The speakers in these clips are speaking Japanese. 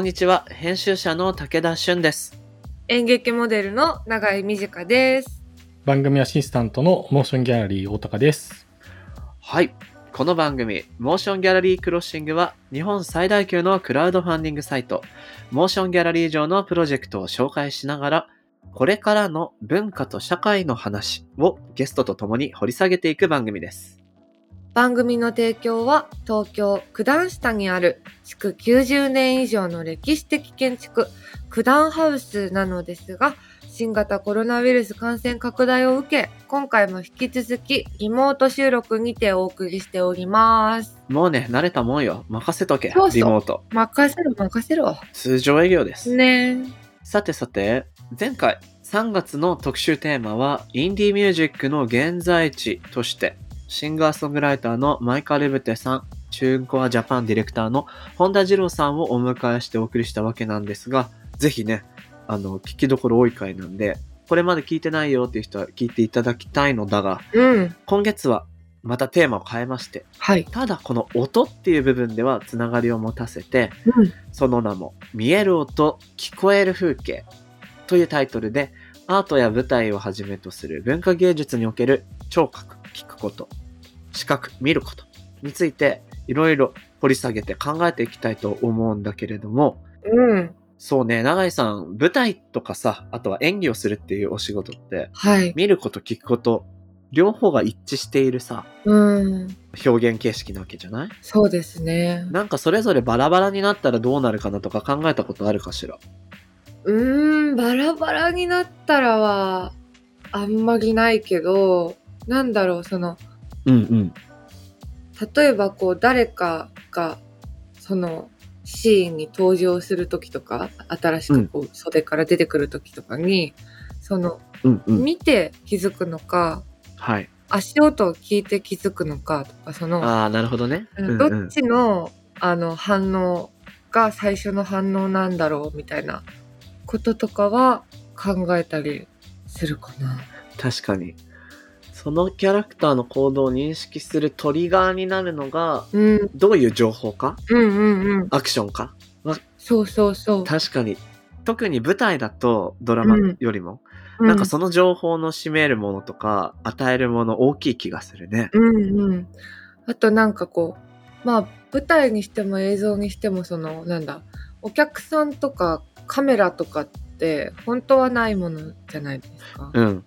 こんにちは、編集者の武田俊です。演劇モデルの永井美智香です。番組アシスタントの MOTION GALLERY 大高です。はい。この番組、 MOTION GALLERY CROSSING は、日本最大級のクラウドファンディングサイト、 MOTION GALLERY 上のプロジェクトを紹介しながら、これからの文化と社会の話をゲストと共に掘り下げていく番組です。番組の提供は東京九段下にある築90年以上の歴史的建築九段ハウスなのですが新型コロナウイルス感染拡大を受け今回も引き続きリモート収録にてお送りしておりますもうね、慣れたもんよ。任せとけ、そうそうリモート。任せろ任せろ通常営業です。ねさてさて、前回3月の特集テーマは、インディーミュージックの現在地として、シンガーソングライターのマイカ・レブテさん、チューンコアジャパンディレクターの本田二郎さんをお迎えしてお送りしたわけなんですが、ぜひね、あの、聞きどころ多い回なんで、これまで聞いてないよっていう人は聞いていただきたいのだが、うん。今月はまたテーマを変えまして、はい。ただこの音っていう部分ではつながりを持たせて、うん。その名も「見える音聞こえる風景」というタイトルでアートや舞台をはじめとする文化芸術における聴覚聞くこと視覚見ることについていろいろ掘り下げて考えていきたいと思うんだけれども。うん。そうね永井さん舞台とかさあとは演技をするっていうお仕事ってはい。見ること聞くこと両方が一致しているさうん。表現形式なわけじゃない？そうですね。なんかそれぞれバラバラになったらどうなるかなとか考えたことあるかしら？うーん、バラバラになったらは、あんまりないけど、なんだろう、その、うんうん。例えばこう、誰かが、その、シーンに登場するときとか、新しくこう、袖から出てくるときとかに、その、うんうん。見て気づくのか、はい。足音を聞いて気づくのかとか、その、ああ、なるほどね。うんどっうん、ちの、あの、反応が最初の反応なんだろうみたいなこととかは考えたりするかな。確かに。そのキャラクターの行動を認識するトリガーになるのが、うん、どういう情報か？うんうんうん。アクションか？そうそうそう。確かに。特に舞台だとドラマよりも、うなんかその情報の占めるものとか、与えるもの大きい気がするね。うんうん。あとなんかこう、まあ舞台にしても映像にしてもその、なんだ、お客さんとかカメラとかって本当はないものじゃないですか？うん。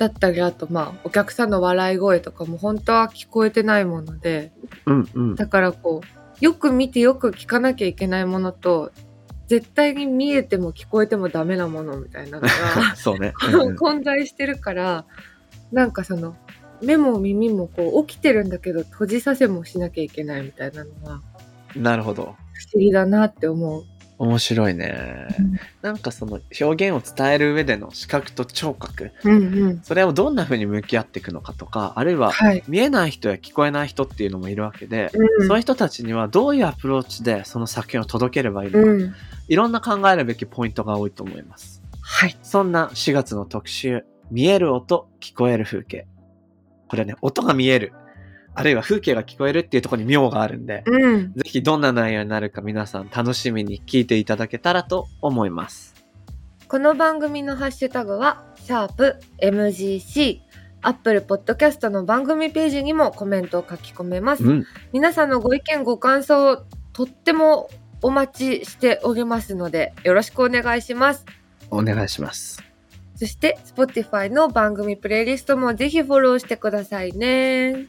だったりあとまあお客さんの笑い声とかも本当は聞こえてないもので、うんうん。だからこうよく見てよく聞かなきゃいけないものと絶対に見えても聞こえてもダメなものみたいなのが そうね。うんうん 混在してるからなんかその目も耳もこう起きてるんだけど閉じさせもしなきゃいけないみたいなのはなるほど。不思議だなって思う。面白いね。なんかその表現を伝える上での視覚と聴覚、うんうん。それをどんな風に向き合っていくのかとか、あるいははい。見えない人や聞こえない人っていうのもいるわけで、うんそういう人たちにはどういうアプローチでその作品を届ければいいのか、うん。いろんな考えるべきポイントが多いと思います。はい。そんな4月の特集、見える音、聞こえる風景。これね、音が見える、あるいは風景が聞こえるっていうところに妙があるんで、うん。ぜひどんな内容になるか皆さん楽しみに聞いていただけたらと思います。この番組のハッシュタグは、シャープ MGC。Apple Podcast の番組ページにもコメントを書き込めます。うん。皆さんのご意見ご感想をとってもお待ちしておりますのでよろしくお願いしますお願いします。そして Spotify の番組プレイリストもぜひフォローしてくださいね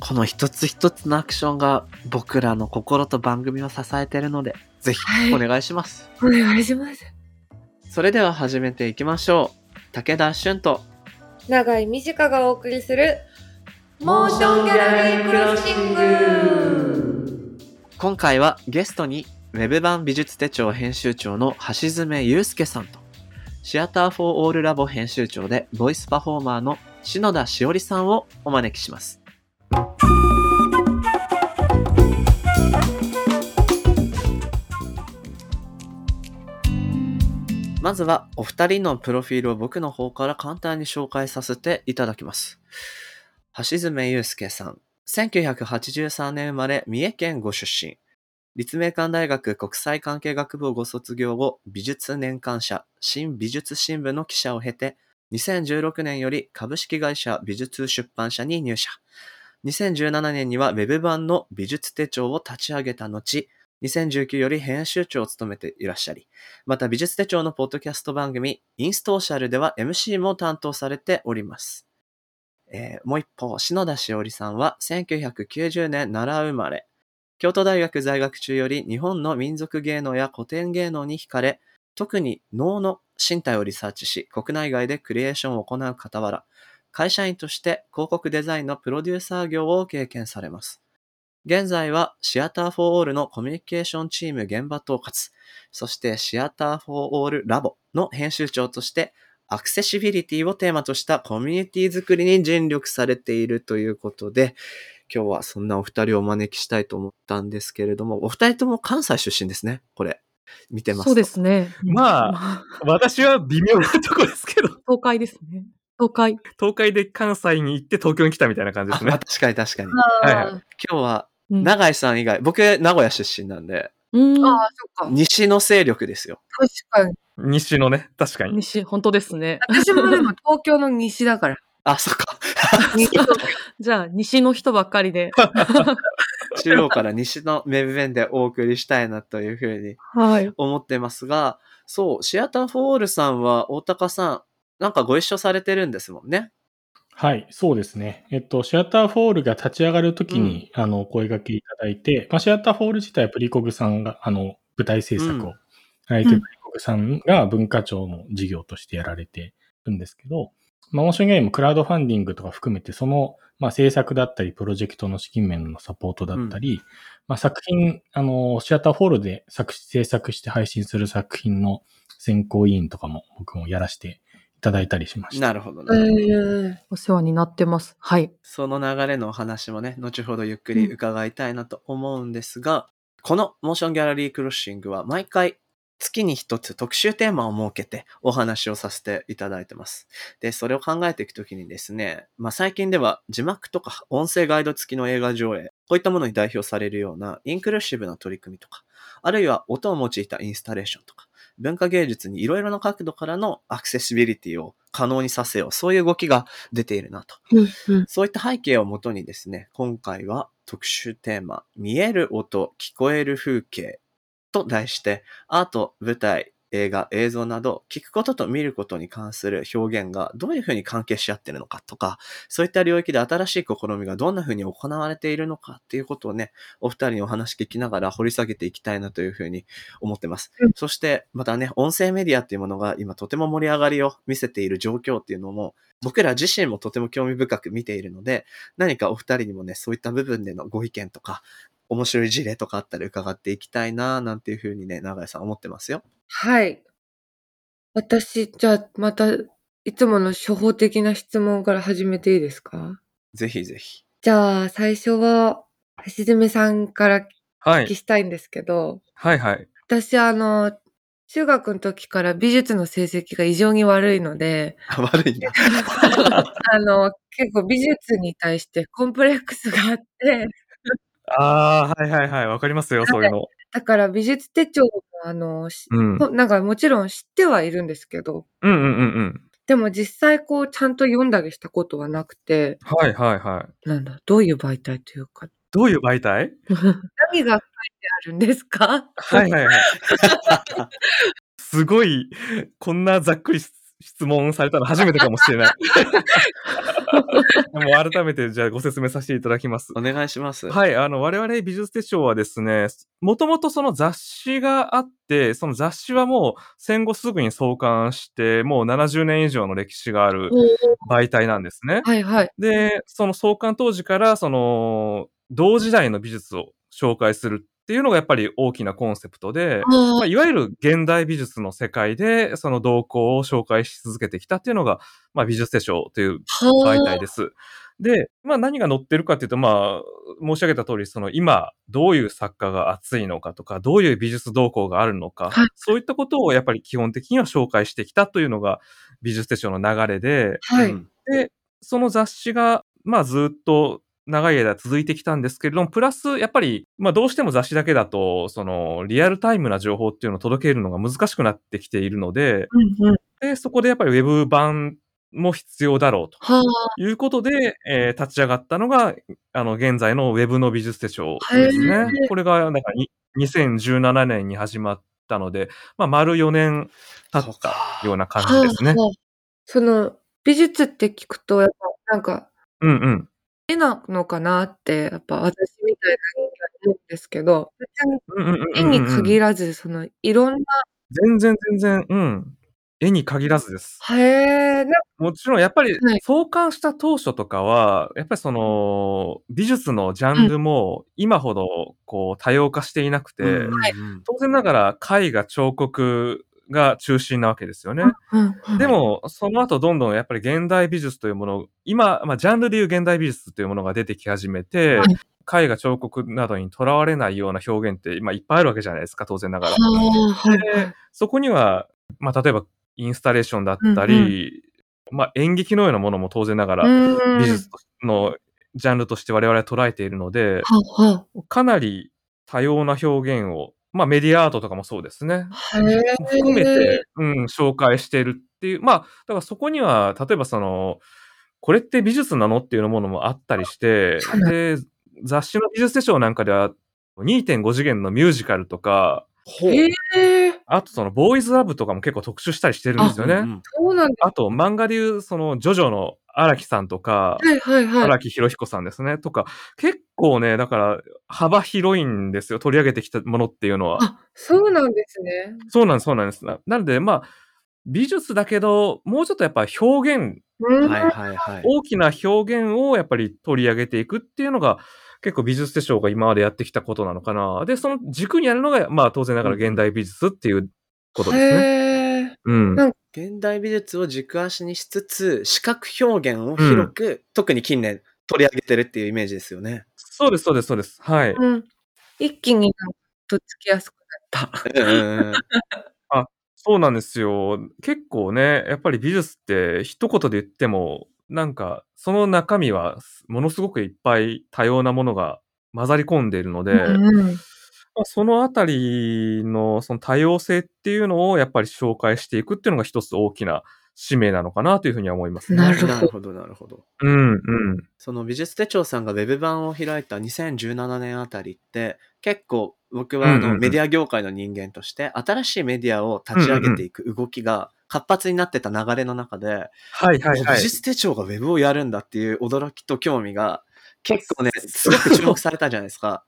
この一つ一つのアクションが僕らの心と番組を支えているので、ぜひはいお願いします。お願いしますそれでは始めていきましょう。武田俊と長井美智香がお送りするモーションギャラリークロッシング今回はゲストに Web 版美術手帳編集長の橋爪祐介さんとシアターフォーオールラボ編集長でボイスパフォーマーの篠田しおりさんをお招きします。まずはお二人のプロフィールを僕の方から簡単に紹介させていただきます。橋爪祐介さん。1983年生まれ、三重県ご出身。立命館大学国際関係学部をご卒業後、美術年間社、新美術新聞の記者を経て、2016年より株式会社美術出版社に入社。2017年にはウェブ版の美術手帳を立ち上げた後、2019より編集長を務めていらっしゃり、また美術手帳のポッドキャスト番組、インストーシャルでは MC も担当されております。えーもう一方、篠田しおりさんは1990年奈良生まれ、京都大学在学中より日本の民族芸能や古典芸能に惹かれ、特に脳の身体をリサーチし、国内外でクリエーションを行う傍ら、会社員として広告デザインのプロデューサー業を経験されます。現在はシアターフォーオールのコミュニケーションチーム現場統括、そしてシアターフォーオールラボの編集長として、アクセシビリティをテーマとしたコミュニティ作りに尽力されているということで、今日はそんなお二人をお招きしたいと思ったんですけれども、お二人とも関西出身ですね、これ。見てますと。そうですね。まあ、私は微妙なとこですけど、東海ですね。東海。東海で関西に行って東京に来たみたいな感じですね。確かに確かに。はいはい今日は、うん永井さん以外、僕、名古屋出身なんで、うん。ああ、そっか。西の勢力ですよ。確かに。西のね、確かに。西、本当ですね。私もでも東京の西だから。あ、そっか。じゃあ、西の人ばっかりで。中央から西のメブ弁でお送りしたいなというふうにはい。思ってますが、そう、シアターフォールさんは、大高さん、なんかご一緒されてるんですもんね。はい、そうですね。えっと、シアターフォールが立ち上がるときに、あの、声掛けいただいて、まあ、シアターフォール自体はプリコグさんが、あの、舞台制作うんをやられてるうんプリコグさんが文化庁の事業としてやられてるんですけど、まあ、モーションゲーム、クラウドファンディングとか含めて、その、まあ、制作だったり、プロジェクトの資金面のサポートだったり、まあ、作品、あの、シアターフォールで作制作して配信する作品の選考委員とかも僕もやらせていただいたりしました。なるほどえね。ーお世話になってます。はい。その流れのお話もね、後ほどゆっくり伺いたいなと思うんですが、このモーションギャラリークロッシングは毎回月に一つ特集テーマを設けてお話をさせていただいてます。で、それを考えていくときにですね、まあ最近では字幕とか音声ガイド付きの映画上映、こういったものに代表されるようなインクルーシブな取り組みとか、あるいは音を用いたインスタレーションとか、文化芸術にいろいろな角度からのアクセシビリティを可能にさせよう、そういう動きが出ているなと。うんうん。そういった背景をもとにですね、今回は特集テーマ、見える音、聞こえる風景と題して、アート、舞台、映画、映像など、聞くことと見ることに関する表現がどういうふうに関係し合っているのかとか、そういった領域で新しい試みがどんなふうに行われているのかっていうことをね、お二人にお話聞きながら掘り下げていきたいなというふうに思ってます。うんそして、またね、音声メディアっていうものが今とても盛り上がりを見せている状況っていうのも、僕ら自身もとても興味深く見ているので、何かお二人にもね、そういった部分でのご意見とか、面白い事例とかあったら伺っていきたいな、なんていうふうにね、長井さん思ってますよ。はい。私、じゃあ、また、いつもの初歩的な質問から始めていいですか？ぜひぜひ。じゃあ、最初は、橋爪さんからはいお聞き。したいんですけど、はいはい。私、あの、中学の時から美術の成績が異常に悪いので、あ悪いんだ。あの、結構美術に対してコンプレックスがあって、ああ、はいはいはい。わかりますよ、そういうの。だから美術手帳も、あの、しうん。うんなんかもちろん知ってはいるんですけど、うんうんうん。でも実際こうちゃんと読んだりしたことはなくて、はいはいはい。なんだ、どういう媒体というか、どういう媒体？何が書いてあるんですか？はいはいはい。すごい、こんなざっくり質問されたの初めてかもしれない。でも改めてじゃあご説明させていただきます。お願いします。はい、あの、我々美術手帳はですね、もともとその雑誌があって、その雑誌はもう戦後すぐに創刊して、もう70年以上の歴史がある媒体なんですね。はいはい。で、その創刊当時から、その、同時代の美術を紹介するっていうのがやっぱり大きなコンセプトで、まあ、いわゆる現代美術の世界で、その動向を紹介し続けてきたっていうのが、まあ、美術手帳という媒体です。で、まあ何が載ってるかっていうと、まあ、申し上げた通り、その今、どういう作家が熱いのかとか、どういう美術動向があるのか、はいそういったことをやっぱり基本的には紹介してきたというのが美術手帳の流れで、はい。うんで、その雑誌が、まあずっと長い間続いてきたんですけれども、プラス、やっぱり、まあどうしても雑誌だけだと、その、リアルタイムな情報っていうのを届けるのが難しくなってきているので、うんうん。で、そこでやっぱりウェブ版も必要だろうとはいうことで、えー立ち上がったのが、あの、現在のウェブの美術手帳ですへねー。これが、なんかに、2017年に始まったので、まあ、丸4年経ったようなあ。感じですね。その、美術って聞くと、やっぱ、なんか、うんうん。絵なのかなって、やっぱ私みたいな人間思うんですけど、別にうんうんうんうん絵に限らず、その、いろんな、全然全然、うん。絵に限らずです。へえ、なもちろんやっぱりはい創刊した当初とかは、やっぱりその、美術のジャンルも今ほどこう多様化していなくて、はい当然ながら絵画彫刻が中心なわけですよね。うんうんでも、その後どんどんやっぱり現代美術というもの、今、まあ、ジャンルでいう現代美術というものが出てき始めて、はい。絵画彫刻などにとらわれないような表現って今いっぱいあるわけじゃないですか、当然ながら。で、そこには、まあ、例えばインスタレーションだったり、まあ、演劇のようなものも当然ながら、うん。美術のジャンルとして我々は捉えているので、はあはかなり多様な表現を、まあ、メディアアートとかもそうですね。含めて、うん、紹介しているっていう。まあ、だからそこには、例えばその、これって美術なのっていうものもあったりしてで、雑誌の美術手帳なんかでは、2.5次元のミュージカルとか、あとその、ボーイズラブとかも結構特集したりしてるんですよね。うんうんそうなんと、漫画でいう、その、ジョジョの荒木さんとか、はいはいはい。荒木博彦さんですね。とか、結構ね、だから、幅広いんですよ。取り上げてきたものっていうのは。あ、そうなんですね。そうなんです、そうなんです。ななので、まあ、美術だけど、もうちょっとやっぱ表現、うん。はいはいはい。大きな表現をやっぱり取り上げていくっていうのが、結構美術手帳が今までやってきたことなのかな。で、その軸にあるのが、まあ当然ながら現代美術っていうことですね。うん。なん現代美術を軸足にしつつ、視覚表現を広く、特に近年取り上げてるっていうイメージですよね。そうです、そうです、そうです。はい。うん。一気にとっつきやすくなった。うんうんうん そうなんですよ。結構ね、やっぱり美術って一言で言っても、なんか、その中身はものすごくいっぱい多様なものが混ざり込んでいるので、うんまあそのあたりのその多様性っていうのをやっぱり紹介していくっていうのが一つ大きな使命なのかなというふうには思いますね。なるほどなるほど。うん、うん。その美術手帳さんがウェブ版を開いた2017年あたりって、結構僕はあのメディア業界の人間として、新しいメディアを立ち上げていく動きが活発になってた流れの中で、はい、はい、はい。美術手帳がウェブをやるんだっていう驚きと興味が結構ね、すごく注目されたじゃないですか。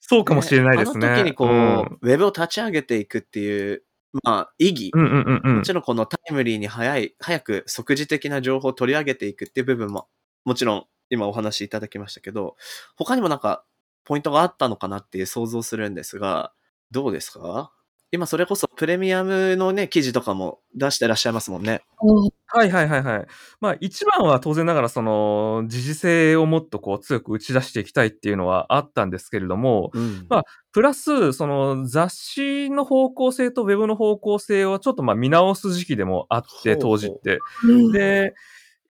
そうかもしれないですね。あの時にこう、うん。ウェブを立ち上げていくっていう、まあ、意義、うんうんうんうん。もちろんこのタイムリーに早い、早く即時的な情報を取り上げていくっていう部分も、もちろん今お話しいただきましたけど、他にもなんかポイントがあったのかなっていう想像するんですが、どうですか？今それこそプレミアムのね、記事とかも出してらっしゃいますもんね。はいはいはいはい。まあ一番は当然ながらその時事性をもっとこう強く打ち出していきたいっていうのはあったんですけれども、うんまあプラスその雑誌の方向性とウェブの方向性をちょっとまあ見直す時期でもあって当時って。うんで、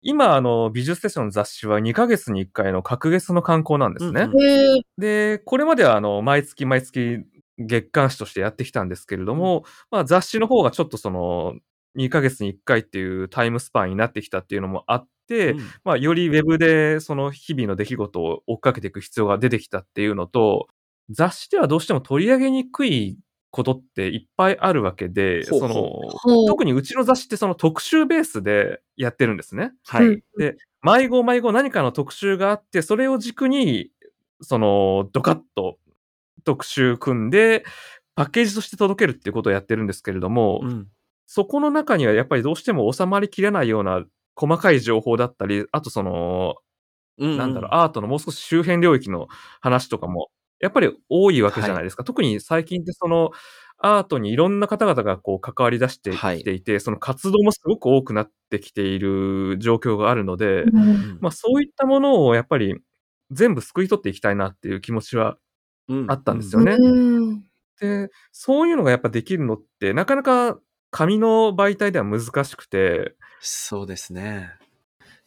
今あの美術セッションの雑誌は2ヶ月に1回の隔月の刊行なんですね。うん。で、これまではあの、毎月毎月月刊誌としてやってきたんですけれども、まあ雑誌の方がちょっとその、2ヶ月に1回っていうタイムスパンになってきたっていうのもあって、うんまあよりウェブでその日々の出来事を追っかけていく必要が出てきたっていうのと、雑誌ではどうしても取り上げにくいことっていっぱいあるわけで、その、特にうちの雑誌ってその特集ベースでやってるんですね。はい。うん毎号毎号何かの特集があって、それを軸に、その、ドカッと特集組んで、パッケージとして届けるっていうことをやってるんですけれども、うん。そこの中にはやっぱりどうしても収まりきれないような細かい情報だったり、あとその、うんなんだろう、アートのもう少し周辺領域の話とかも、やっぱり多いわけじゃないですか。特に最近ってその、アートにいろんな方々がこう関わり出してはい。きていて、その活動もすごく多くなってきている状況があるので、うんまあそういったものをやっぱり全部救い取っていきたいなっていう気持ちはうんあったんですよね。うんで、そういうのがやっぱできるのって、なかなか紙の媒体では難しくて、そうですね。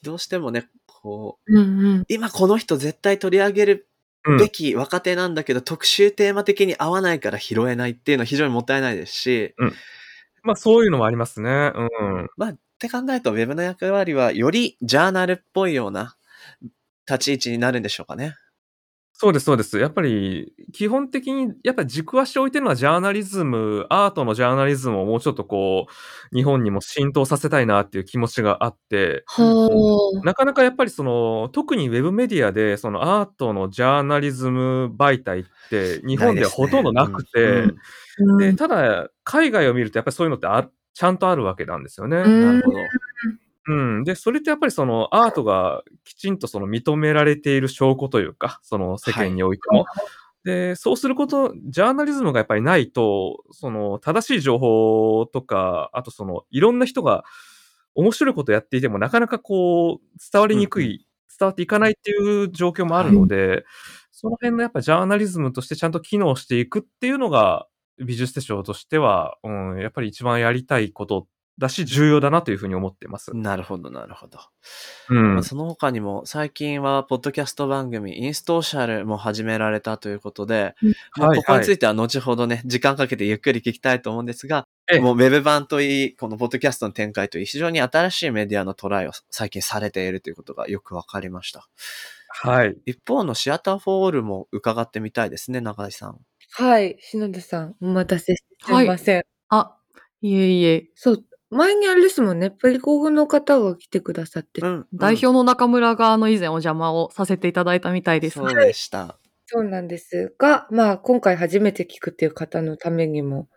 どうしてもね、こうんうんう、今この人絶対取り上げるうんべき若手なんだけど、特集テーマ的に合わないから拾えないっていうのは非常にもったいないですし、まあそういうのもありますね。うん。まあ、って考えると、ウェブの役割はよりジャーナルっぽいような立ち位置になるんでしょうかね。そうです、そうです。やっぱり、基本的に、やっぱり軸足を置いてるのはジャーナリズム、アートのジャーナリズムをもうちょっとこう、日本にも浸透させたいなっていう気持ちがあって、ほう。なかなかやっぱりその、特にウェブメディアで、そのアートのジャーナリズム媒体って、日本ではほとんどなくて、でただ、海外を見るとやっぱりそういうのってあちゃんとあるわけなんですよね。うんなるほど。うん。で、それってやっぱりそのアートがきちんとその認められている証拠というか、その世間においても。で、そうすること、ジャーナリズムがやっぱりないと、その正しい情報とか、あとそのいろんな人が面白いことやっていてもなかなかこう伝わりにくい、うん伝わっていかないっていう状況もあるので、その辺のやっぱジャーナリズムとしてちゃんと機能していくっていうのが美術手帳としては、うん、やっぱり一番やりたいことだし重要だなというふうに思ってます。なるほど、なるほど。うんまあ、。その他にも、最近は、ポッドキャスト番組、インストーシャルも始められたということで、まあはいここについては後ほどね、時間かけてゆっくり聞きたいと思うんですが、ええもうウェブ版といい、このポッドキャストの展開といい、非常に新しいメディアのトライを最近されているということがよくわかりました。はい。一方のシアターフォールも伺ってみたいですね、中井さん。はい。篠田さん、お待たせしてすいません。あ、いえいえ。そう。前にあれですもんね、プリコグの方が来てくださって、うん。うん代表の中村があの以前お邪魔をさせていただいたみたいです。そうでした。そうなんですが、まあ今回初めて聞くっていう方のためにも、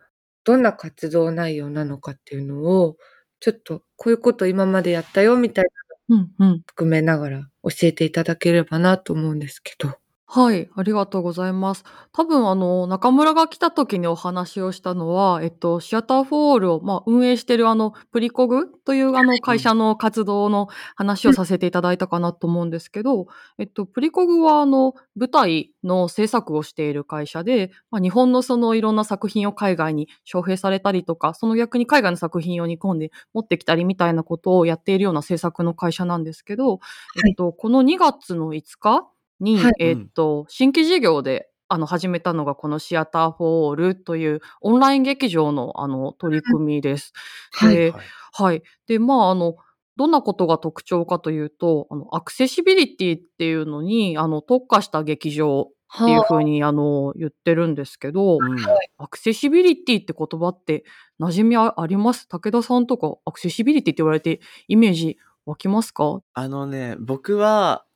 どんな活動内容なのかっていうのを、ちょっとこういうこと今までやったよみたいなのうんうん。含めながら教えていただければなと思うんですけど。はい、ありがとうございます。多分あの、中村が来た時にお話をしたのは、えっと、シアターフォールを、まあ、運営してるあの、プリコグというあの会社の活動の話をさせていただいたかなと思うんですけど、えっと、プリコグはあの、舞台の制作をしている会社で、まあ、日本のそのいろんな作品を海外に招聘されたりとか、その逆に海外の作品を日本で持ってきたりみたいなことをやっているような制作の会社なんですけど、えっと、この2月の5日に、はい。えっと、新規事業で、あの、始めたのが、このシアターフォールというオンライン劇場の、あの、取り組みです。はい。ではい。はい。で、まあ、あの、どんなことが特徴かというと、あの、アクセシビリティっていうのに、あの、特化した劇場っていうふうに、あ。の、言ってるんですけど、うん。アクセシビリティって言葉って馴染みああります？武田さんとかアクセシビリティって言われてイメージ湧きますか？あのね、僕はうん、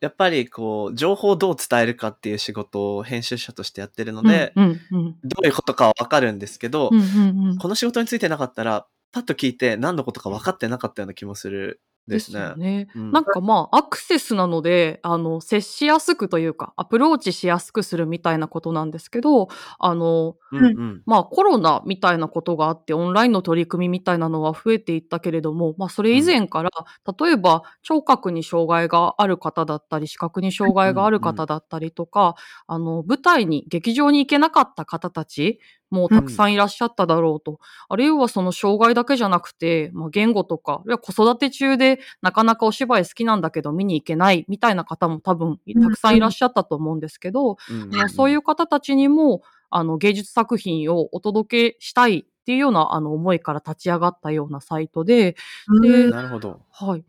やっぱりこう、情報をどう伝えるかっていう仕事を編集者としてやってるので、うんうんうん。どういうことかはわかるんですけど、うんうんうん。この仕事についてなかったら、パッと聞いて何のことか分かってなかったような気もするですね。よね。うんなんかまあ、アクセスなので、あの、接しやすくというか、アプローチしやすくするみたいなことなんですけど、あの、うんうん。まあコロナみたいなことがあって、オンラインの取り組みみたいなのは増えていったけれども、まあそれ以前から、例えば聴覚に障害がある方だったり、視覚に障害がある方だったりとか、あの、舞台に、劇場に行けなかった方たちもたくさんいらっしゃっただろうと。あるいはその障害だけじゃなくて、まあ言語とか、あるいは子育て中でなかなかお芝居好きなんだけど見に行けないみたいな方も多分たくさんいらっしゃったと思うんですけど、うんそういう方たちにも、あの、芸術作品をお届けしたいっていうような、あの、思いから立ち上がったようなサイトで、でなるほど。はい。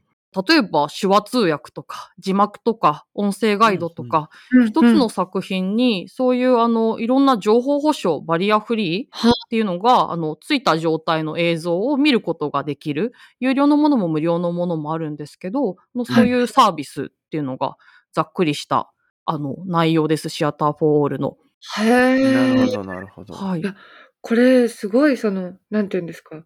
例えば、手話通訳とか、字幕とか、音声ガイドとか、一つの作品に、そういう、あの、いろんな情報保障、バリアフリーはっていうのが、あの、ついた状態の映像を見ることができる。有料のものも無料のものもあるんですけど、そういうサービスっていうのが、ざっくりした、あの、内容です。シアターフォーオールの。へえ。なるほど、なるほど。はいこれ、すごい、その、なんていうんですか。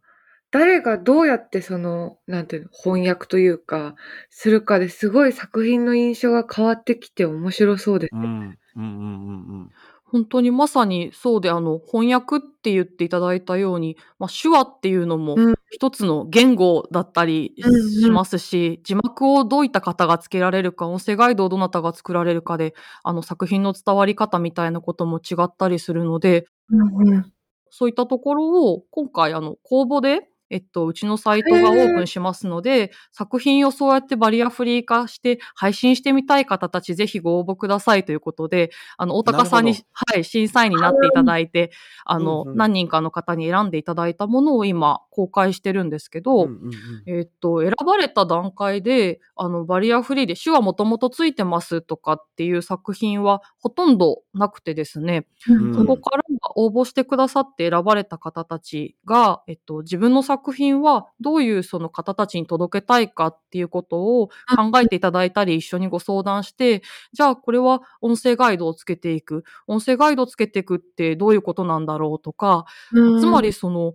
誰がどうやってその、なんていうの、翻訳というか、するかですごい作品の印象が変わってきて面白そうですね。うん、うん、うん、うん本当にまさにそうで、あの、翻訳って言っていただいたように、まあ、手話っていうのもうん一つの言語だったりうんうんしますし、字幕をどういった方がつけられるか、音声ガイドをどなたが作られるかで、あの、作品の伝わり方みたいなことも違ったりするので、うんうん。そういったところを今回、あの、公募で、えっと、うちのサイトがオープンしますので、作品をそうやってバリアフリー化して配信してみたい方たちぜひご応募くださいということで、あの、大高さんにはい、審査員になっていただいて、あの、うんうん何人かの方に選んでいただいたものを今公開してるんですけど、うんうんうん。えっと、選ばれた段階で、あの、バリアフリーで手話もともとついてますとかっていう作品はほとんどなくてですね、うん。そこから応募してくださって選ばれた方たちが、えっと、自分の作品はどういうその方たちに届けたいかっていうことを考えていただいたり、一緒にご相談して、じゃあこれは音声ガイドをつけていく。音声ガイドをつけていくってどういうことなんだろうとか、つまりその、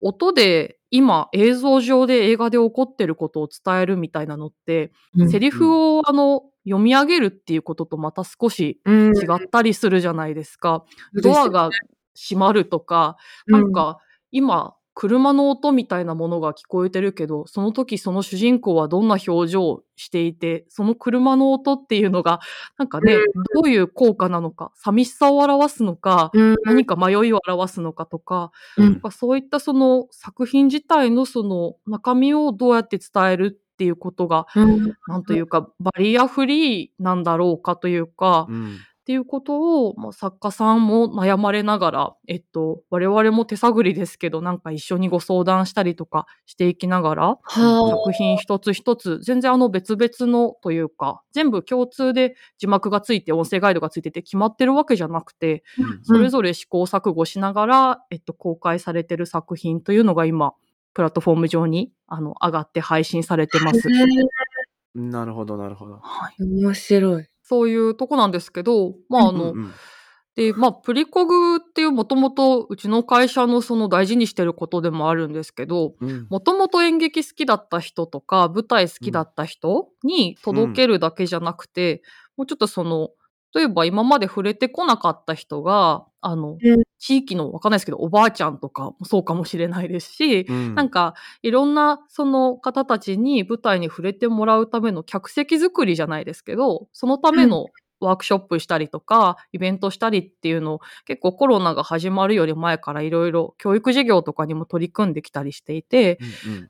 音で今映像上で映画で起こってることを伝えるみたいなのって、うん。セリフをあの読み上げるっていうこととまた少しうん。違ったりするじゃないですか。そうですよね。ドアが閉まるとか、なんか今車の音みたいなものが聞こえてるけど、その時その主人公はどんな表情をしていて、その車の音っていうのが、なんかね、うん。どういう効果なのか、寂しさを表すのか、うん。何か迷いを表すのかとか、うん。なんかそういったその作品自体のその中身をどうやって伝えるっていうことが、うん。なんというか、バリアフリーなんだろうかというか、うんっていうことを、まあ、作家さんも悩まれながら、えっと、我々も手探りですけど、なんか一緒にご相談したりとかしていきながら、は作品一つ一つ、全然あの別々のというか、全部共通で字幕がついて、音声ガイドがついてて決まってるわけじゃなくて、うんそれぞれ試行錯誤しながら、えっと、公開されてる作品というのが今、プラットフォーム上に、あの、上がって配信されてます。なるほど、なるほど。はい。面白い。そういうとこなんですけど、まあ、あの、うんうん。で、まあ、プリコグっていうもともとうちの会社のその大事にしてることでもあるんですけど、うん。もともと演劇好きだった人とか、舞台好きだった人に届けるだけじゃなくて、もうちょっとその、例えば今まで触れてこなかった人が、あの、うん。地域のわかんないですけど、おばあちゃんとかもそうかもしれないですし、うん。なんか、いろんなその方たちに舞台に触れてもらうための客席作りじゃないですけど、そのためのワークショップしたりとか、イベントしたりっていうのを結構コロナが始まるより前からいろいろ教育事業とかにも取り組んできたりしていて、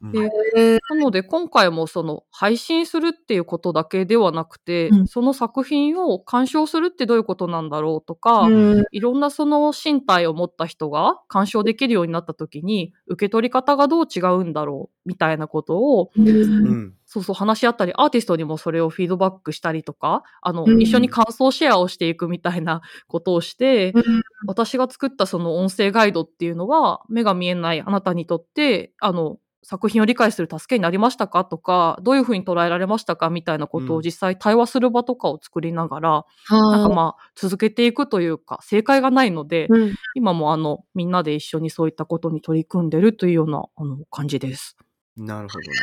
うんうんでえーなので今回もその配信するっていうことだけではなくて、うん。その作品を鑑賞するってどういうことなんだろうとか、うん。いろんなその身体を持った人が鑑賞できるようになった時に受け取り方がどう違うんだろうみたいなことをうん。うんそうそう話し合ったりアーティストにもそれをフィードバックしたりとかあの、うん。一緒に感想シェアをしていくみたいな ことをして、うん。私が作ったその音声ガイドっていうのは目が見えないあなたにとってあの作品を理解する助けになりましたかとかどういうふうに捉えられましたかみたいなことうんを実際対話する場とかを作りながら、なんかまあ続けていくというか正解がないので、うん。今もあのみんなで一緒にそういったことに取り組んでるというようなあの感じです。なるほどね。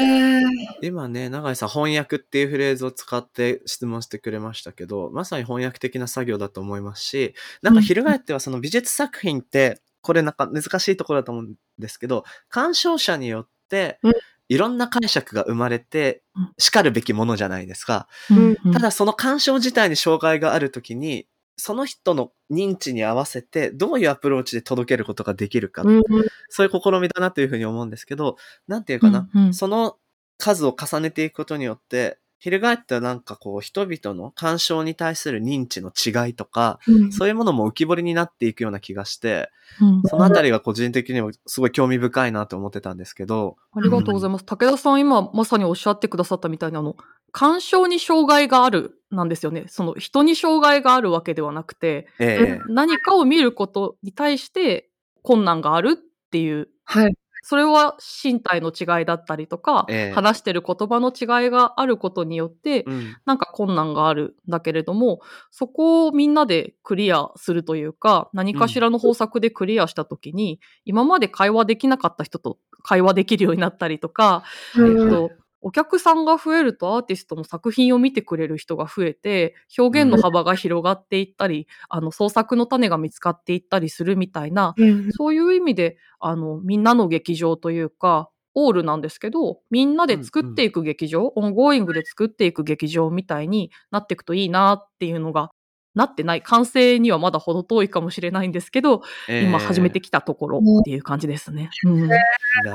えー。今ね、永井さん、翻訳っていうフレーズを使って質問してくれましたけど、まさに翻訳的な作業だと思いますし、なんか翻ってはその美術作品って、これなんか難しいところだと思うんですけど、鑑賞者によってうん、いろんな解釈が生まれてうん、叱るべきものじゃないですか。うんただその鑑賞自体に障害があるときに、その人の認知に合わせて、どういうアプローチで届けることができるか、うんそういう試みだなというふうに思うんですけど、なんていうかな、うんうん。その数を重ねていくことによって、翻ってなんかこう人々の鑑賞に対する認知の違いとか、うんそういうものも浮き彫りになっていくような気がして、うんそのあたりが個人的にもすごい興味深いなと思ってたんですけど、ありがとうございます。武田さん、今まさにおっしゃってくださったみたいなあの、鑑賞に障害があるなんですよね。その人に障害があるわけではなくて、ええ何かを見ることに対して困難があるっていう、はい。それは身体の違いだったりとか、ええ。話してる言葉の違いがあることによって、うん、なんか困難があるんだけれども、そこをみんなでクリアするというか、何かしらの方策でクリアしたときに、今まで会話できなかった人と会話できるようになったりとか、えっと、お客さんが増えるとアーティストも作品を見てくれる人が増えて、表現の幅が広がっていったり、あの、創作の種が見つかっていったりするみたいな、うん。そういう意味で、あの、みんなの劇場というか、オールなんですけど、みんなで作っていく劇場、オンゴーイングで作っていく劇場みたいになっていくといいなっていうのがなってない。完成にはまだ程遠いかもしれないんですけど、今始めてきたところっていう感じですね。うん。な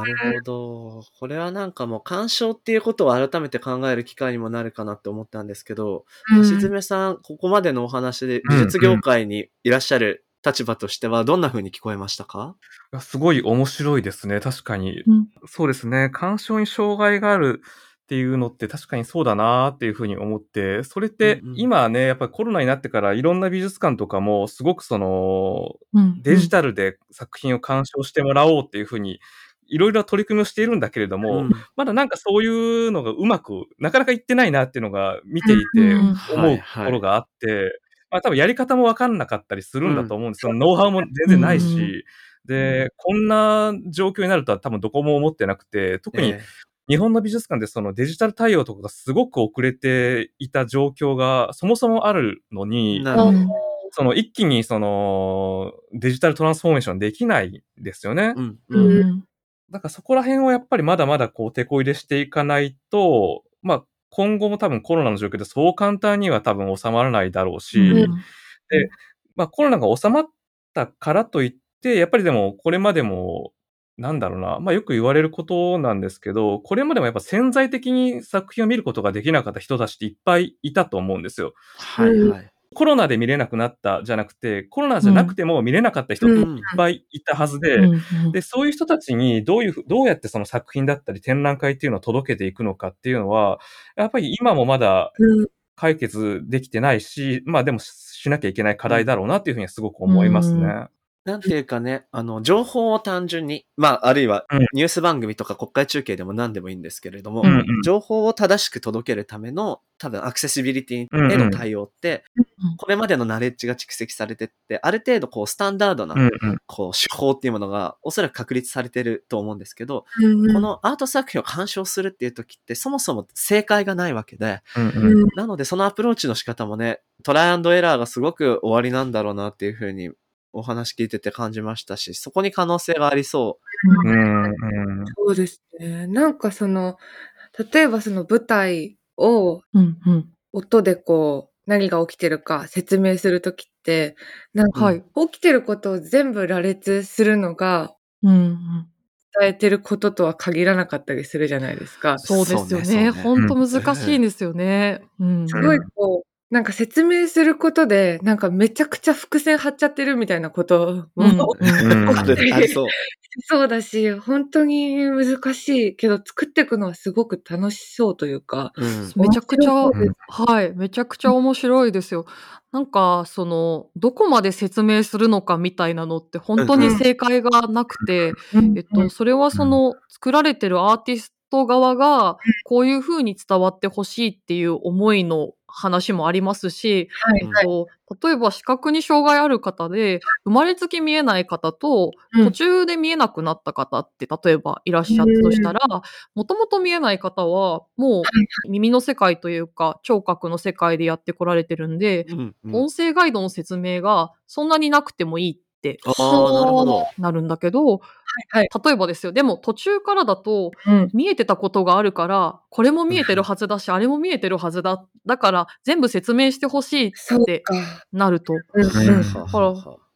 るほど。これはなんかもう鑑賞っていうことを改めて考える機会にもなるかなって思ったんですけど、うん橋爪さん、ここまでのお話で美術業界にいらっしゃる立場としてはどんな風に聞こえましたか？すごい面白いですね。確かに。うんそうですね。鑑賞に障害があるっていうのって確かにそうだなっていうふうに思って、それって今ね、やっぱりコロナになってからいろんな美術館とかもすごくそのうんデジタルで作品を鑑賞してもらおうっていうふうにいろいろ取り組みをしているんだけれども、うん。まだなんかそういうのがうまく、なかなかいってないなっていうのが見ていてうん思うところがあって、まあ多分やり方もわかんなかったりするんだと思うんですよ。ノウハウも全然ないし、うんで、こんな状況になるとは多分どこも思ってなくて、特にえ日本の美術館でそのデジタル対応とかがすごく遅れていた状況がそもそもあるのえに、なるほど。その一気にそのデジタルトランスフォーメーションできないんですよね。うんううんんだからそこら辺をやっぱりまだまだこう手こ入れしていかないと、まあ今後も多分コロナの状況でそう簡単には多分収まらないだろうし、うんまあコロナが収まったからといって、やっぱりでもこれまでも、なんだろうな、まあよく言われることなんですけど、これまでもやっぱ潜在的に作品を見ることができなかった人たちっていっぱいいたと思うんですよ。はいはい。コロナで見れなくなったじゃなくて、コロナじゃなくても見れなかった人っていっぱいいたはずで、うん。で、そういう人たちにどういうふ、どうやってその作品だったり展覧会っていうのを届けていくのかっていうのは、やっぱり今もまだうん。解決できてないし、まあでもししなきゃいけない課題だろうなっていうふうにはすごく思いますね。うんなんていうかね、あの、情報を単純に、まあ、あるいはうん。ニュース番組とか国会中継でも何でもいいんですけれども、うんうん。情報を正しく届けるための多分アクセシビリティへの対応って、うんこれまでのナレッジが蓄積されてって、ある程度こうスタンダードな、うんうん。こう手法っていうものがおそらく確立されてると思うんですけど、うんこのアート作品を鑑賞するっていう時ってそもそも正解がないわけで、うんうん。なのでそのアプローチの仕方もね、トライアンドエラーがすごく終わりなんだろうなっていうふうにお話聞いてて感じましたし、そこに可能性がありそうんうん。そうですね。なんかその、例えばその舞台を音でこう、何が起きてるか説明するときって、なんか、はい。起きてることを全部羅列するのがうんうん伝えてることとは限らなかったりするじゃないですか。そうですよねね。ね本当難しいんですよね。うんすごいこう、なんか説明することで、なんかめちゃくちゃ伏線張っちゃってるみたいなことも、そう。そうだし、本当に難しいけど、作っていくのはすごく楽しそうというか、うん。めちゃくちゃ、はい、めちゃくちゃ面白いですよ。なんか、その、どこまで説明するのかみたいなのって本当に正解がなくて、えっと、それはその、作られてるアーティスト側が、こういう風に伝わってほしいっていう思いの話もありますし、はいはい。例えば視覚に障害ある方で、生まれつき見えない方と、うん。途中で見えなくなった方って、例えばいらっしゃったとしたら、もともと見えない方は、もう耳の世界というか、聴覚の世界でやってこられてるんで、うんうん。音声ガイドの説明がそんなになくてもいいって。なるんだけど、はい例えばですよ、でも途中からだと、うん。見えてたことがあるから、これも見えてるはずだし、あれも見えてるはずだ。だから、全部説明してほしいって。なると、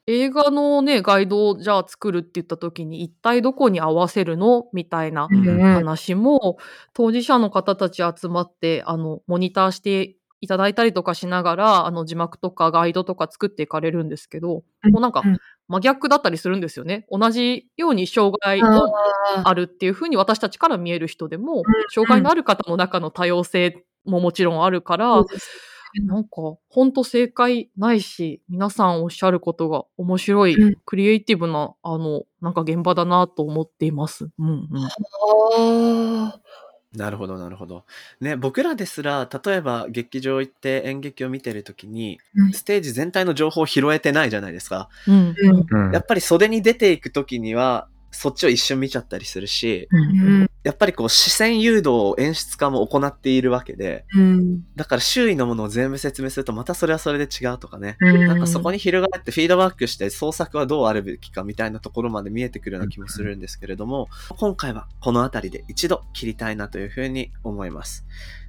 映画のね、ガイドをじゃあ作るって言った時に、一体どこに合わせるの？みたいなうん。話も、当事者の方たち集まって、あの、モニターしていただいたりとかしながら、あの、字幕とかガイドとか作っていかれるんですけど、もうなんかうん、真逆だったりするんですよね。同じように障害をああるっていうふうに私たちから見える人でも、障害のある方の中の多様性ももちろんあるから、ーなんか、ほんと正解ないし、皆さんおっしゃることが面白い、うん。クリエイティブな、あの、なんか現場だなと思っています。うんうん。あなるほど、なるほど。ね、僕らですら、例えば劇場行って演劇を見てるときに、うんステージ全体の情報を拾えてないじゃないですか。うんやっぱり袖に出ていくときには、そっちを一瞬見ちゃったりするし、うん。やっぱりこう視線誘導を演出家も行っているわけで、うん。だから周囲のものを全部説明するとまたそれはそれで違うとかね。ななんかそこに翻ってフィードバックして創作はどうあるべきかみたいなところまで見えてくるような気もするんですけれども、今回はこの辺りで一度切りたいなというふうに思います。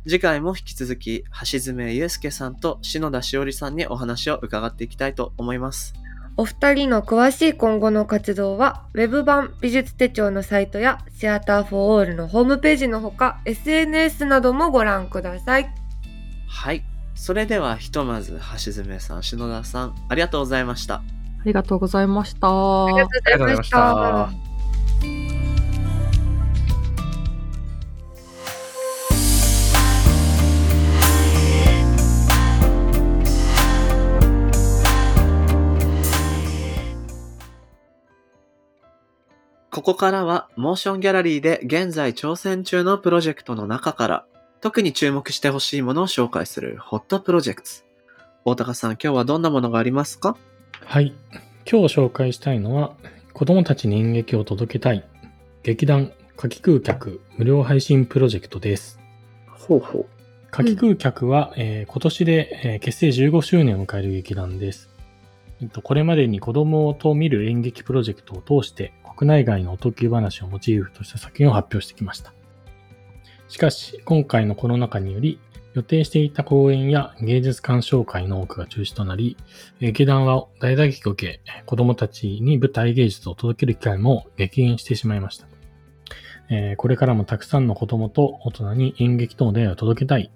次回も引き続き橋爪祐介さんと篠田しおりさんにお話を伺っていきたいと思います。お二人の詳しい今後の活動は、ウェブ版美術手帳のサイトやシアターフォーオールのホームページのほか、SNS などもご覧ください。はい。それではひとまず橋爪さん、篠田さん、ありがとうございました。ありがとうございました。ありがとうございました。ここからは、モーションギャラリーで現在挑戦中のプロジェクトの中から、特に注目してほしいものを紹介するホットプロジェクト。大高さん、今日はどんなものがありますか？はい。今日紹介したいのは、子供たちに演劇を届けたい、劇団夏季空客無料配信プロジェクトです。ほうほう。夏季空客は、えー今年で、えー結成15周年を迎える劇団です。えっとこれまでに子供と見る演劇プロジェクトを通して、国内外のおとぎ話をモチーフとした作品を発表してきました。しかし、今回のコロナ禍により、予定していた公演や芸術鑑賞会の多くが中止となり、劇団は大打撃を受け、子供たちに舞台芸術を届ける機会も激減してしまいました。えこれからもたくさんの子供と大人に演劇との出会いを届けたい。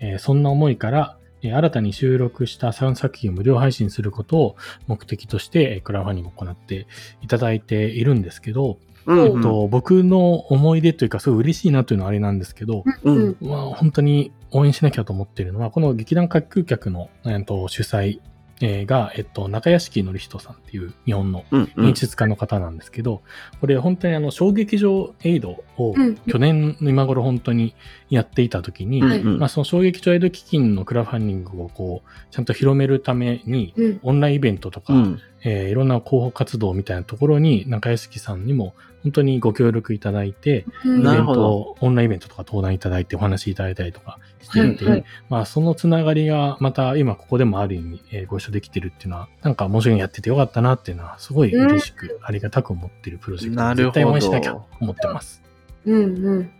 えそんな思いから、新たに収録した3作品を無料配信することを目的として、えークラファンディングを行っていただいているんですけど、うんうん。と僕の思い出というか、すごい嬉しいなというのはあれなんですけど、うん。うんまあ、本当に応援しなきゃと思っているのは、この劇団滑空客の、えっと主催、えーが、えっと、中屋敷則人さんっていう日本のうんうん。演出家の方なんですけど、これ本当にあの、小劇場エイドをうん。去年の今頃本当にやっていた時に、はいうんまあ、その小劇場エイド基金のクラファンディングをこう、ちゃんと広めるために、うん。オンラインイベントとか、うんえーいろんな広報活動みたいなところに中屋敷さんにも本当にご協力いただいて、うんイベント、オンラインイベントとか登壇いただいてお話いただいたりとかしていて、はいはいまあそのつながりがまた今ここでもある意味、えーご一緒できてるっていうのは、なんか面白いやっててよかったなっていうのは、すごい嬉しく、ありがたく思ってるプロジェクトでなるほど絶対応援しなきゃと思ってます。うんうん。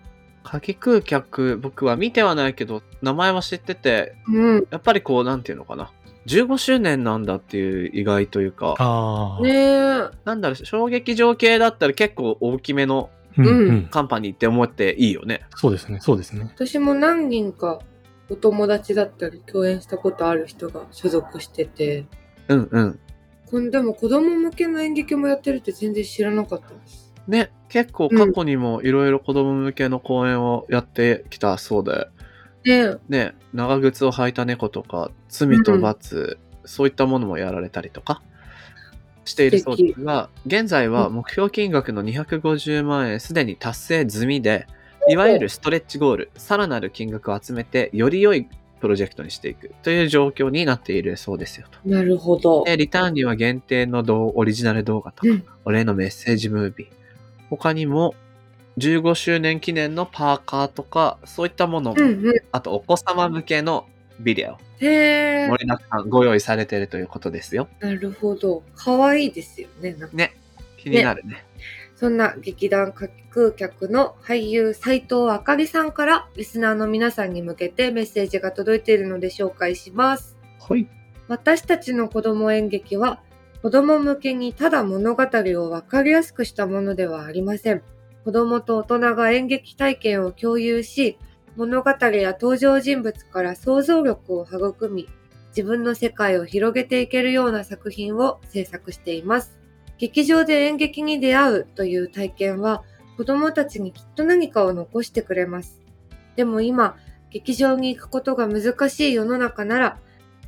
夏季空客、僕は見てはないけど、名前は知ってて、うん。やっぱりこう、なんていうのかな。15周年なんだっていう意外というか、ああ、ねえ。なんだろう、衝撃場系だったら結構大きめのうんうんうんカンパニーって思っていいよね。そうですね、そうですね。私も何人かお友達だったり共演したことある人が所属してて、うんうん。こんでも子供向けの演劇もやってるって全然知らなかったです。ね、結構過去にもいろいろ子供向けの公演をやってきたそうで、ね。ね、長靴を履いた猫とか、罪と罰、そういったものもやられたりとかしているそうですが、現在は目標金額の250万円すでに達成済みで、いわゆるストレッチゴール、さらなる金額を集めて、より良いプロジェクトにしていくという状況になっているそうですよと。なるほど。で、リターンには限定の動オリジナル動画とか、うん。お礼のメッセージムービー、他にも15周年記念のパーカーとか、そういったものも、うんうん。あとお子様向けのビデオ、へえ。盛りだくさんご用意されているということですよ。なるほど。可愛いですよね。ね。気になるね。そんな劇団夏季空客の俳優斉藤あかりさんからリスナーの皆さんに向けてメッセージが届いているので紹介します。はい。私たちの子供演劇は子供向けにただ物語をわかりやすくしたものではありません。子供と大人が演劇体験を共有し、物語や登場人物から想像力を育み、自分の世界を広げていけるような作品を制作しています。劇場で演劇に出会うという体験は子供たちにきっと何かを残してくれます。でも今、劇場に行くことが難しい世の中なら、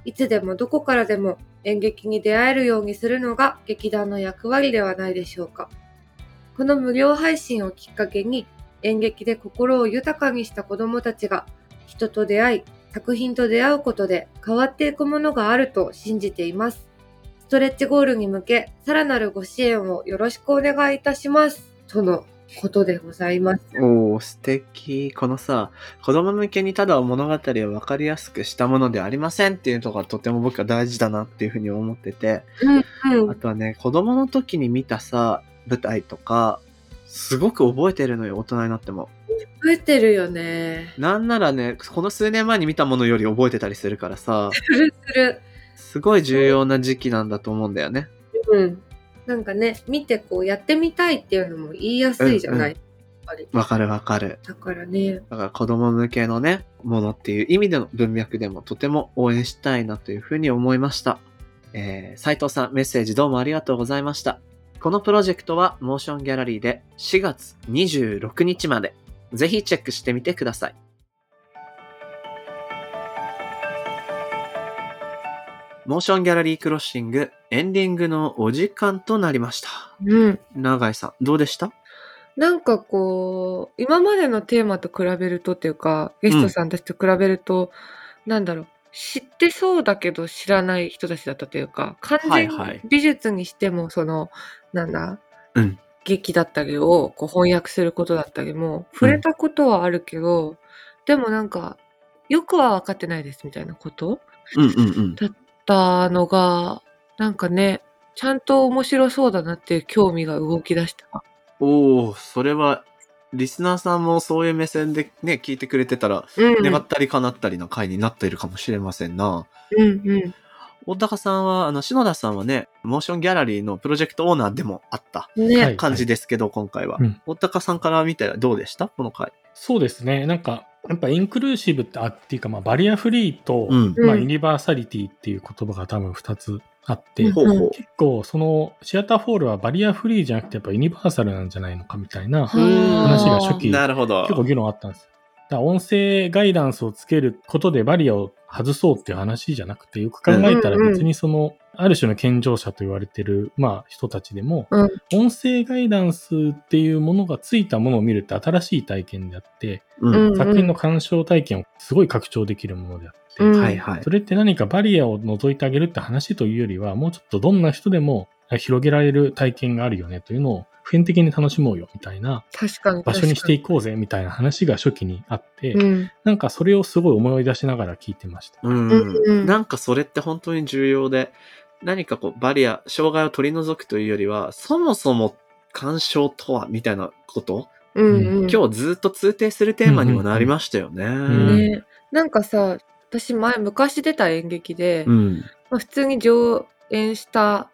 いつでもどこからでも演劇に出会えるようにするのが劇団の役割ではないでしょうか。この無料配信をきっかけに演劇で心を豊かにした子供たちが人と出会い、作品と出会うことで変わっていくものがあると信じています。ストレッチゴールに向け、さらなるご支援をよろしくお願いいたします。とのことでございます。おー、素敵。このさ、子供向けにただ物語を分かりやすくしたものではありませんっていうところがとても僕は大事だなっていうふうに思ってて、うんうん。あとはね、子供の時に見たさ、舞台とか、すごく覚えてるのよ、大人になっても。増えてるよね。なんならね、この数年前に見たものより覚えてたりするからさ、するする。すごい重要な時期なんだと思うんだよね。うん。なんかね、見てこうやってみたいっていうのも言いやすいじゃない、うんうん。わかるわかる。だからね、だから子供向けのね、ものっていう意味での文脈でもとても応援したいなというふうに思いました。えー、斉藤さんメッセージどうもありがとうございました。このプロジェクトはモーションギャラリーで4月26日まで。ぜひチェックしてみてください。モーションギャラリークロッシングエンディングのお時間となりました。うん。永井さん、どうでした？なんかこう、今までのテーマと比べるとっていうか、ゲストさんたちと比べると、なんだろう、知ってそうだけど知らない人たちだったというか、完全にはいはい美術にしても、その、なんだ、うん劇だったりをこう翻訳することだったりも、触れたことはあるけど、でもなんか、よくは分かってないですみたいなことうんうんうん。だったのが、なんかね、ちゃんと面白そうだなっていう興味が動き出した。おお、それは、リスナーさんもそういう目線でね、聞いてくれてたら、うん。願ったり叶ったりの回になっているかもしれませんな。うんうん。大高さんは、あの、篠田さんはね、 MOTION GALLERY のプロジェクトオーナーでもあったね、はい感じですけど、今回は。うん大高さんから見てどうでした？この回。そうですね。なんか、やっぱインクルーシブってあっていうか、まあ、バリアフリーと、うん。まあ、うんユニバーサリティっていう言葉が多分2つあって、うんほうほう。結構そのシアターフォールはバリアフリーじゃなくてやっぱユニバーサルなんじゃないのかみたいなはあ話が初期なるほど。結構議論あったんです。だ音声ガイダンスをつけることでバリアを外そうっていう話じゃなくて、よく考えたら別にその、ある種の健常者と言われてる、まあ人たちでも、うん音声ガイダンスっていうものがついたものを見るって新しい体験であって、うん。うん作品の鑑賞体験をすごい拡張できるものであって、うんそ。れって何かバリアを除いてあげるって話というよりは、もうちょっとどんな人でも広げられる体験があるよねというのを普遍的に楽しもうよみたいな確かに。場所にしていく。こうぜみたいな話が初期にあって、うん。なんかそれをすごい思い出しながら聞いてました。うんなんかそれって本当に重要で、何かこうバリア、障害を取り除くというよりは、そもそも干渉とはみたいなこと、うんうん。今日ずっと通底するテーマにもなりましたよね。んね、なんかさ、私前、昔出た演劇で、うん。まあ、普通に上演した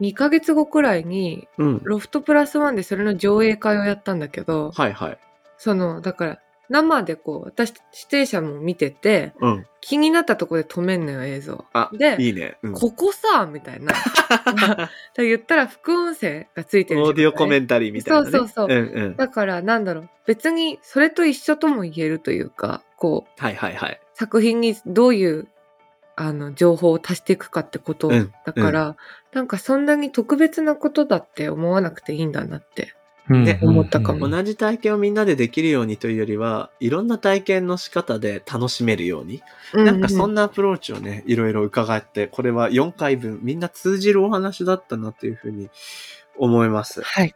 2ヶ月後くらいに、うん。ロフトプラスワンでそれの上映会をやったんだけど、はいはい。その、だから、生でこう、私、出演者も見てて、うん。気になったところで止めんのよ、映像。あ、で、いいね。うん、ここさ、みたいな。と言ったら副音声がついてるオーディオコメンンタリーみたいな、ね。そうそうそううんうん。だから、なんだろう。別に、それと一緒とも言えるというか、こう、はいはいはい。作品にどういう、あの、情報を足していくかってことうんだから、なんかそんなに特別なことだって思わなくていいんだなって。ね思ったかもうん同じ体験をみんなでできるようにというよりは、いろんな体験の仕方で楽しめるように。なんかそんな、なアプローチをね、いろいろ伺って、これは4回分、みんな通じるお話だったなというふうに思います。はい。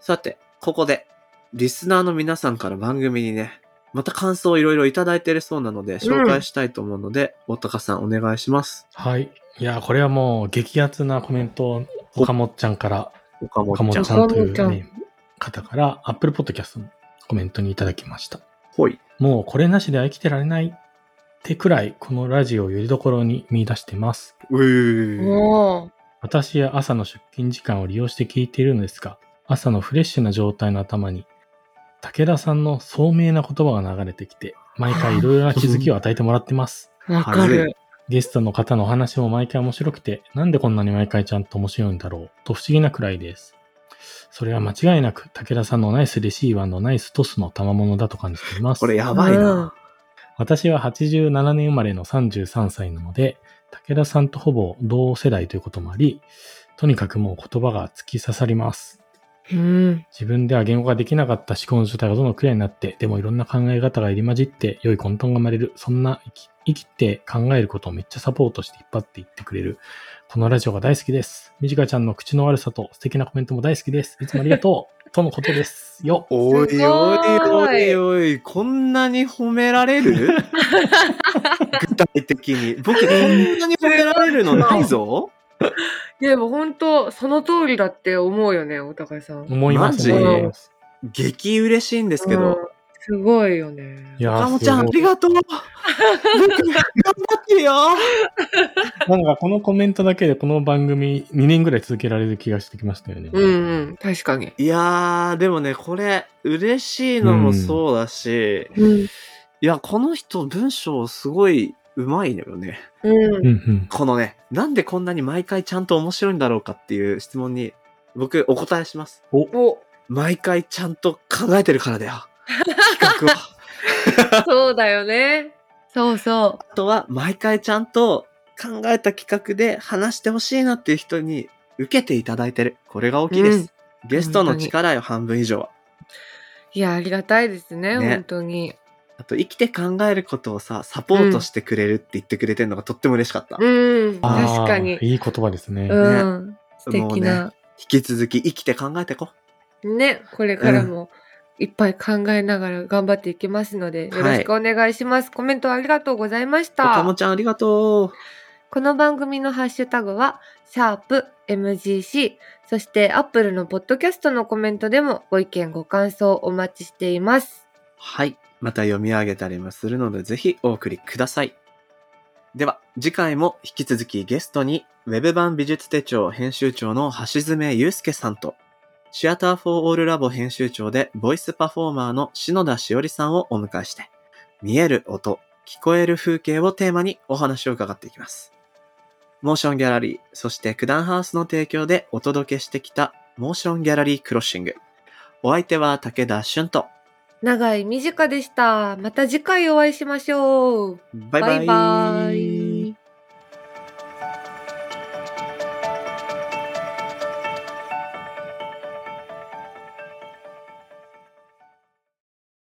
さて、ここで、リスナーの皆さんから番組にね、また感想をいろいろいただいてるそうなので、紹介したいと思うので、大高さんお願いします。はい。いや、これはもう激アツなコメントを岡本ちゃんから、岡岡本ちゃん。本ちゃんという、ね、方から Apple Podcast のコメントにいただきました。ほい。もうこれなしでは生きてられないってくらい、このラジオをよりどころに見出してます。私は朝の出勤時間を利用して聞いているのですが、朝のフレッシュな状態の頭に、武田さんの聡明な言葉が流れてきて、毎回いろいろな気づきを与えてもらってます。わかはる。ゲストの方のお話も毎回面白くて、なんでこんなに毎回ちゃんと面白いんだろう、と不思議なくらいです。それは間違いなく武田さんのナイスレシーバーのナイストスの賜物だと感じています。これやばいな。私は87年生まれの33歳なので、武田さんとほぼ同世代ということもあり、とにかくもう言葉が突き刺さります。うん。自分では言語ができなかった思考の状態がどんどんクリアになって、でもいろんな考え方が入り混じって良い混沌が生まれる、そんな生き生きて考えることをめっちゃサポートして引っ張っていってくれる。このラジオが大好きです。みじかちゃんの口の悪さと素敵なコメントも大好きです。いつもありがとう。とのことですよ。おいすごおいおいいおい、こんなに褒められる？具体的に。僕、こんなに褒められるのないぞ。いや、でも本当、その通りだって思うよね、お互いさん。思います、マジ？思います。激嬉しいんですけうんど。すごいよね。いやーかもちゃん、ありがとう。僕、頑張ってるよ。なんかこのコメントだけでこの番組2年ぐらい続けられる気がしてきましたよね。うんうん、確かに。いやー、でもね、これ、嬉しいのもそうだし、うん。いや、この人、文章すごい上手いのよね。うんうんうん。このね、なんでこんなに毎回ちゃんと面白いんだろうかっていう質問に、僕、お答えします。お、毎回ちゃんと考えてるからだよ。企画は。そうだよね。そうそあとは、毎回ちゃんと考えた企画で話してほしいなっていう人に受けていただいてる。これが大きいです。ゲストの力よ、半分以上は。う。いや、ありがたいですね、ね本当に。あと、生きて考えることをさ、サポートしてくれるって言ってくれてるのがとっても嬉しかった。うん、あー確かに。いい言葉ですね。うん。素敵な。引き続き生きて考えてこ。ね、これからもいっぱい考えながら頑張っていきますので、はいよろしくお願いします。コメントありがとうございました。かもちゃんありがとう。この番組のハッシュタグは、シャープ MGC、そしてアップルのポッドキャストのコメントでもご意見ご感想お待ちしています。はい。また読み上げたりもするので、ぜひお送りください。では、次回も引き続きゲストに、ウェブ版美術手帳編集長の橋爪祐介さんと、シアターフォーオールラボ編集長でボイスパフォーマーの篠田しおりさんをお迎えして、見える音、聞こえる風景をテーマにお話を伺っていきます。モーションギャラリー、そして九段ハウスの提供でお届けしてきたモーションギャラリークロッシング。お相手は武田俊と、長井短でした。また次回お会いしましょう。バイバイ。バイバイ